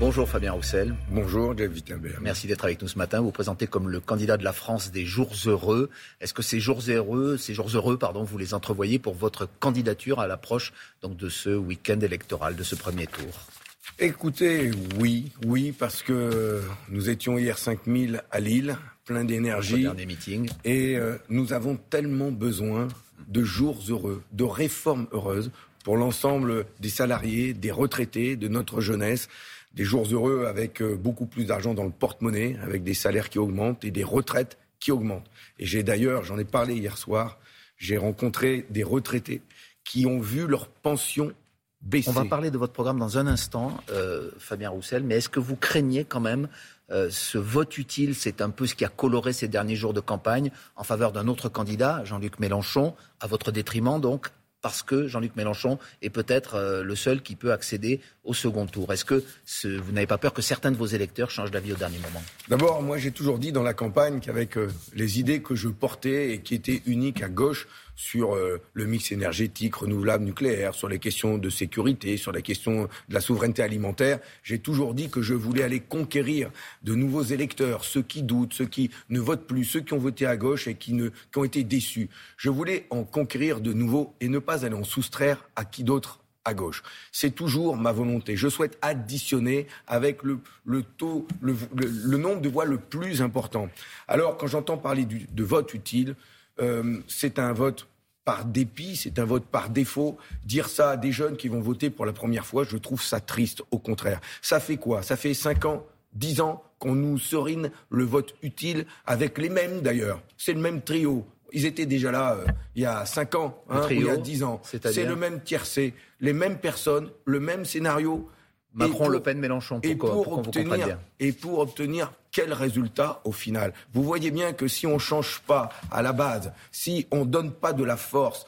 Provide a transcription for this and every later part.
Bonjour Fabien Roussel. Bonjour David Wittenberg. Merci d'être avec nous ce matin. Vous vous présentez comme le candidat de la France des jours heureux. Est-ce que ces jours heureux, ces jours heureux, pardon, vous les entrevoyez pour votre candidature à l'approche donc de ce week-end électoral, de ce premier tour? Écoutez, oui, oui, parce que nous étions hier 5000 à Lille, plein d'énergie. Dernier meeting. Et euh, nous avons tellement besoin de jours heureux, de réformes heureuses pour l'ensemble des salariés, des retraités, de notre jeunesse des jours heureux avec euh, beaucoup plus d'argent dans le porte-monnaie, avec des salaires qui augmentent et des retraites qui augmentent. Et j'ai d'ailleurs, j'en ai parlé hier soir, j'ai rencontré des retraités qui ont vu leur pension baisser. On va parler de votre programme dans un instant, euh, Fabien Roussel, mais est-ce que vous craignez quand même euh, ce vote utile, c'est un peu ce qui a coloré ces derniers jours de campagne en faveur d'un autre candidat, Jean-Luc Mélenchon, à votre détriment donc, parce que Jean-Luc Mélenchon est peut-être euh, le seul qui peut accéder au second tour. Est-ce que vous n'avez pas peur que certains de vos électeurs changent d'avis au dernier moment? D'abord, moi j'ai toujours dit dans la campagne qu'avec euh, les idées que je portais et qui étaient uniques à gauche, sur euh, le mix énergétique renouvelable nucléaire, sur les questions de sécurité, sur la question de la souveraineté alimentaire. J'ai toujours dit que je voulais aller conquérir de nouveaux électeurs, ceux qui doutent, ceux qui ne votent plus, ceux qui ont voté à gauche et qui, ne, ont été déçus. Je voulais en conquérir de nouveaux et ne pas aller en soustraire à qui d'autre à gauche. C'est toujours ma volonté. Je souhaite additionner avec le, taux, le, nombre de voix le plus important. Alors, quand j'entends parler de vote utile, euh, c'est un vote par dépit, c'est un vote par défaut. Dire ça à des jeunes qui vont voter pour la première fois, je trouve ça triste, au contraire. Ça fait quoi? Ça fait 5 ans, 10 ans qu'on nous serine le vote utile avec les mêmes d'ailleurs. C'est le même trio. Ils étaient déjà là euh, il y a 5 ans, hein, il y a 10 ans. C'est le même tiercé, les mêmes personnes, le même scénario. Macron, Le Pen, Mélenchon. et pour obtenir, et pour obtenir quel résultat au final? Vous voyez bien que si on ne change pas à la base, si on ne donne pas de la force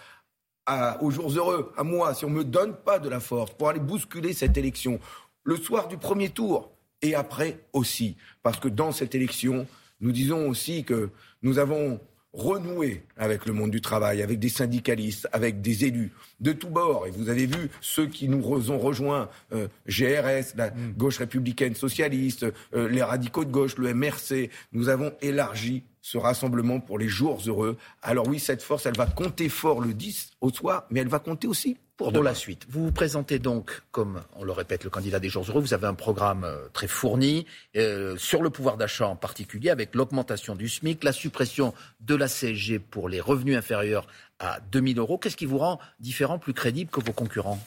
aux jours heureux, à moi, si on ne me donne pas de la force pour aller bousculer cette élection, le soir du premier tour et après aussi, parce que dans cette élection, nous disons aussi que nous avons renouer avec le monde du travail, avec des syndicalistes, avec des élus de tous bords. Et vous avez vu ceux qui nous ont rejoints, euh, GRS, la mm. gauche républicaine socialiste, euh, les radicaux de gauche, le MRC. Nous avons élargi ce rassemblement pour les jours heureux. Alors oui, cette force, elle va compter fort le 10 au soir, mais elle va compter aussi pour, la suite. Vous vous présentez donc, comme on le répète, le candidat des jours heureux. Vous avez un programme euh, très fourni euh, sur le pouvoir d'achat en particulier, avec l'augmentation du SMIC, la suppression de la CSG pour les revenus inférieurs à 2000 euros. Qu'est-ce qui vous rend différent, plus crédible que vos concurrents?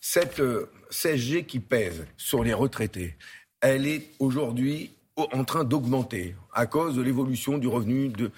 Cette euh, CSG qui pèse sur les retraités, elle est aujourd'hui en train d'augmenter à cause de l'évolution du revenu de,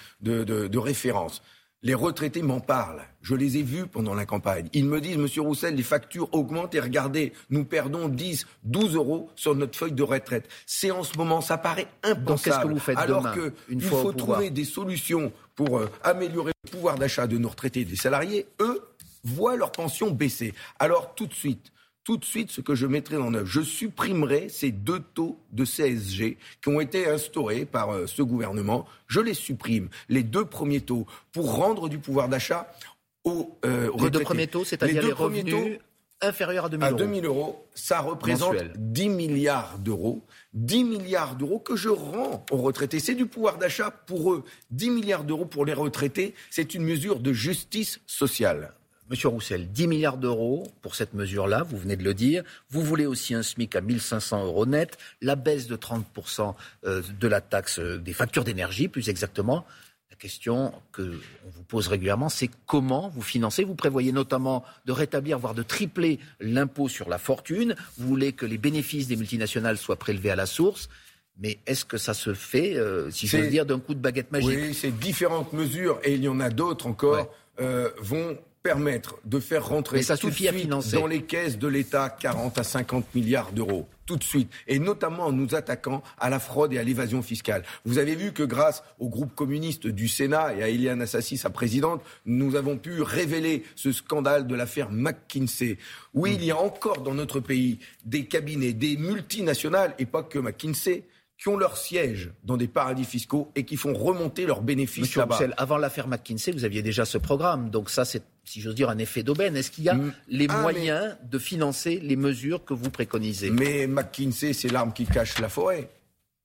de référence. Les retraités m'en parlent. Je les ai vus pendant la campagne. Ils me disent, Monsieur Roussel, les factures augmentent et regardez, nous perdons 10, 12 euros sur notre feuille de retraite. C'est en ce moment, ça paraît impensable. que vous faites Alors qu'il faut trouver des solutions pour euh, améliorer le pouvoir d'achat de nos retraités et des salariés. Eux voient leur pension baisser. Alors tout de suite, tout de suite ce que je mettrai en œuvre. Je supprimerai ces deux taux de CSG qui ont été instaurés par euh, ce gouvernement. Je les supprime, les deux premiers taux, pour rendre du pouvoir d'achat aux euh, Les deux premiers taux, c'est-à-dire les, revenus inférieurs à 2000 euros. À 2000 euros, ça représente 10 milliards d'euros. 10 milliards d'euros que je rends aux retraités. C'est du pouvoir d'achat pour eux. 10 milliards d'euros pour les retraités, c'est une mesure de justice sociale. Monsieur Roussel, 10 milliards d'euros pour cette mesure-là, vous venez de le dire. Vous voulez aussi un SMIC à 1500 euros net, la baisse de 30% euh, de la taxe euh, des factures d'énergie, plus exactement. La question que on vous pose régulièrement, c'est comment vous financez. Vous prévoyez notamment de rétablir, voire de tripler l'impôt sur la fortune. Vous voulez que les bénéfices des multinationales soient prélevés à la source. Mais est-ce que ça se fait, euh, si je veux dire, d'un coup de baguette magique? Oui, ces différentes mesures, et il y en a d'autres encore, vont permettre de faire rentrer ça tout de suite dans les caisses de l'État 40 à 50 milliards d'euros tout de suite, et notamment en nous attaquant à la fraude et à l'évasion fiscale. Vous avez vu que grâce au groupe communiste du Sénat et à Eliane Assassi, sa présidente, nous avons pu révéler ce scandale de l'affaire McKinsey. Oui, il y a encore dans notre pays des cabinets, des multinationales, et pas que McKinsey, qui ont leur siège dans des paradis fiscaux et qui font remonter leurs bénéfices là-bas. avant l'affaire McKinsey, vous aviez déjà ce programme. Donc ça, c'est si j'ose dire, un effet d'aubaine. Est-ce qu'il y a mm. les ah, moyens de financer les mesures que vous préconisez? Mais McKinsey, c'est l'arme qui cache la forêt.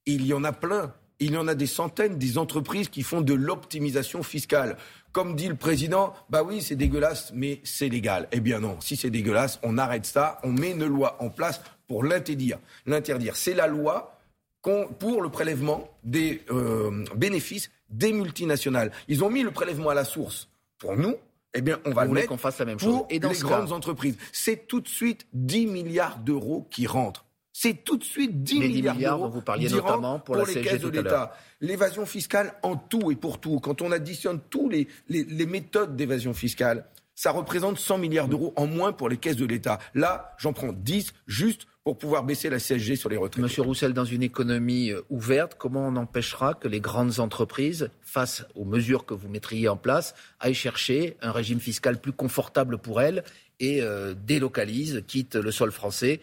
Il y en a plein. Il y en a des centaines des entreprises qui font de l'optimisation fiscale. Comme dit le président, bah oui, c'est dégueulasse, mais c'est légal. Eh bien non, si c'est dégueulasse, on arrête ça, on met une loi en place pour l'interdire. L'interdire, c'est la loi pour le prélèvement des euh, bénéfices des multinationales. Ils ont mis le prélèvement à la source pour nous. Eh bien, on va le mettre qu'on fasse la même chose. Et dans les grandes entreprises. C'est tout de suite 10 milliards d'euros qui rentrent. C'est tout de suite 10 milliards, d'euros vous parliez notamment pour, la les caisses de l'État. L'évasion fiscale en tout et pour tout, quand on additionne tous les, les méthodes d'évasion fiscale, ça représente 100 milliards d'euros en moins pour les caisses de l'État. Là, j'en prends 10 juste pour pouvoir baisser la CSG sur les retraites. Monsieur Roussel, dans une économie euh, ouverte, comment on empêchera que les grandes entreprises, face aux mesures que vous mettriez en place, aillent chercher un régime fiscal plus confortable pour elles et euh, délocalisent, quittent le sol français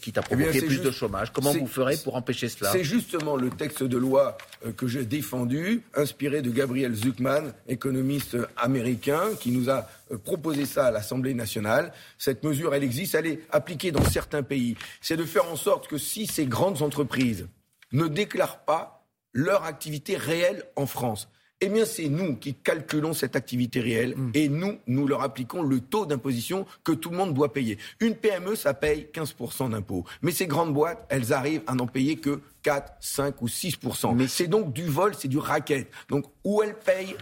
qui t'a provoqué plus de chômage. Comment vous ferez pour empêcher cela C'est justement le texte de loi euh, que j'ai défendu, inspiré de Gabriel Zuckman, économiste américain, qui nous a euh, proposé ça à l'Assemblée nationale. Cette mesure, elle existe, elle est appliquée dans certains pays. C'est de faire en sorte que si ces grandes entreprises ne déclarent pas leur activité réelle en France, eh bien, c'est nous qui calculons cette activité réelle mm. et nous, nous leur appliquons le taux d'imposition que tout le monde doit payer. Une PME, ça paye 15% d'impôts. Mais ces grandes boîtes, elles arrivent à n'en payer que 4, 5 ou 6%. Mais c'est donc du vol, c'est du racket. Donc, où elles payent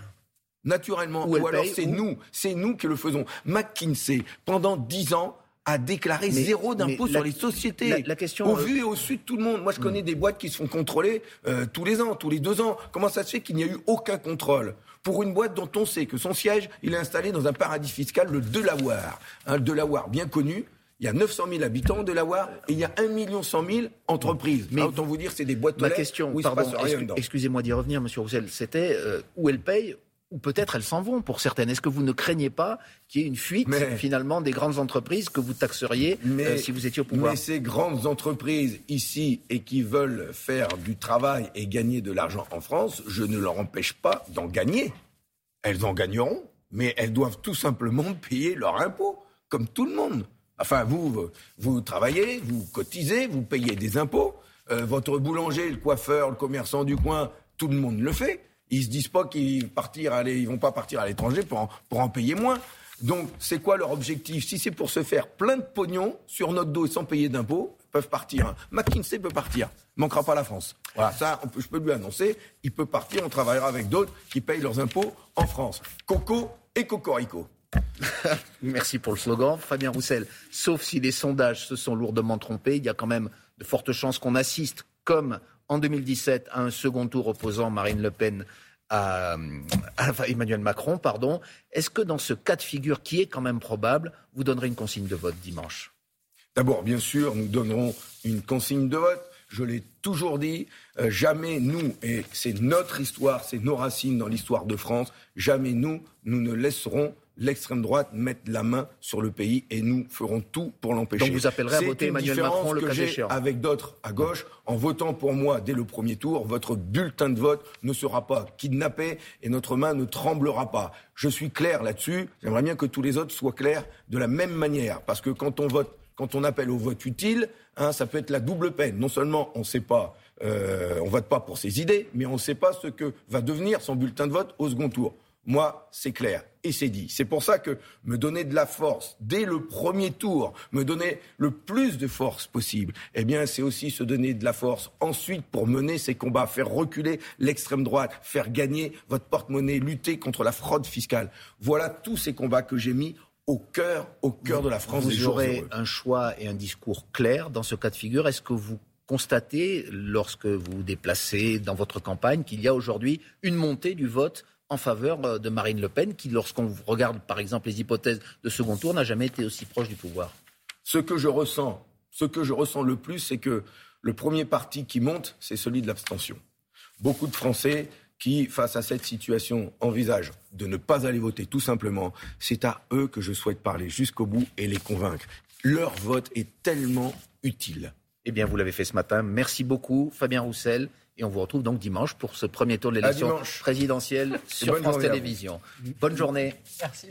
naturellement, ou, alors c'est nous, c'est nous qui le faisons. McKinsey, pendant 10 ans, a déclaré zéro d'impôt sur les sociétés. La, question, au euh, vu et au sud, tout le monde. Moi, je connais hmm. des boîtes qui se font contrôler euh, tous les ans, tous les deux ans. Comment ça se fait qu'il n'y a eu aucun contrôle? Pour une boîte dont on sait que son siège, il est installé dans un paradis fiscal, le Delaware. Un hein, Delaware bien connu. Il y a 900 000 habitants de Delaware et il y a 1 million 100 000 entreprises. Mais autant vous dire, c'est des boîtes Ma question, pardon, excusez-moi d'y revenir, Monsieur Roussel, c'était euh, où elle paye ou peut-être elles s'en vont pour certaines. Est-ce que vous ne craignez pas qu'il y ait une fuite finalement des grandes entreprises que vous taxeriez euh, si vous étiez au pouvoir Mais ces grandes entreprises ici et qui veulent faire du travail et gagner de l'argent en France, je ne leur empêche pas d'en gagner. Elles en gagneront, mais elles doivent tout simplement payer leur impôt, comme tout le monde. Enfin, vous, vous travaillez, vous cotisez, vous payez des impôts. Euh, votre boulanger, le coiffeur, le commerçant du coin, tout le monde le fait. Ils se disent pas qu'ils partir, ils vont pas partir à l'étranger pour en, pour en payer moins. Donc, c'est quoi leur objectif? Si c'est pour se faire plein de pognon sur notre dos et sans payer d'impôts, peuvent partir. McKinsey peut partir. Manquera pas la France. Voilà, ça, je peux lui annoncer. Il peut partir. On travaillera avec d'autres qui payent leurs impôts en France. Coco et Cocorico. Merci pour le slogan, Fabien Roussel. Sauf si les sondages se sont lourdement trompés, il y a quand même de fortes chances qu'on assiste, comme en 2017 à un second tour opposant Marine Le Pen à, Emmanuel Macron. pardon. Est-ce que dans ce cas de figure qui est quand même probable, vous donnerez une consigne de vote dimanche? D'abord, bien sûr, nous donnerons une consigne de vote. Je l'ai toujours dit, euh, jamais nous, et c'est notre histoire, c'est nos racines dans l'histoire de France, jamais nous, nous ne laisserons l'extrême droite mette la main sur le pays et nous ferons tout pour l'empêcher. Donc vous appellerez à voter Emmanuel Macron le cas échéant. Avec d'autres à gauche, en votant pour moi dès le premier tour, votre bulletin de vote ne sera pas kidnappé et notre main ne tremblera pas. Je suis clair là-dessus. J'aimerais bien que tous les autres soient clairs de la même manière, parce que quand on vote, quand on appelle au vote utile, hein, ça peut être la double peine. Non seulement on ne sait pas, euh, on vote pas pour ses idées, mais on ne sait pas ce que va devenir son bulletin de vote au second tour. Moi, c'est clair et c'est dit. C'est pour ça que me donner de la force dès le premier tour, me donner le plus de force possible, eh bien, c'est aussi se donner de la force ensuite pour mener ces combats, faire reculer l'extrême droite, faire gagner votre porte-monnaie, lutter contre la fraude fiscale. Voilà tous ces combats que j'ai mis au cœur, au cœur de la France. Vous aurez un choix et un discours clair dans ce cas de figure. Est-ce que vous constatez, lorsque vous vous déplacez dans votre campagne, qu'il y a aujourd'hui une montée du vote en faveur euh, de Marine Le Pen, qui, lorsqu'on regarde par exemple les hypothèses de second tour, n'a jamais été aussi proche du pouvoir. Ce que je ressens, ce que je ressens le plus, c'est que le premier parti qui monte, c'est celui de l'abstention. Beaucoup de Français qui, face à cette situation, envisagent de ne pas aller voter tout simplement. C'est à eux que je souhaite parler jusqu'au bout et les convaincre. Leur vote est tellement utile. Eh bien, vous l'avez fait ce matin. Merci beaucoup, Fabien Roussel. Et on vous retrouve donc dimanche pour ce premier tour de l'élection présidentielle sur France Télévisions. Bonne journée. Merci.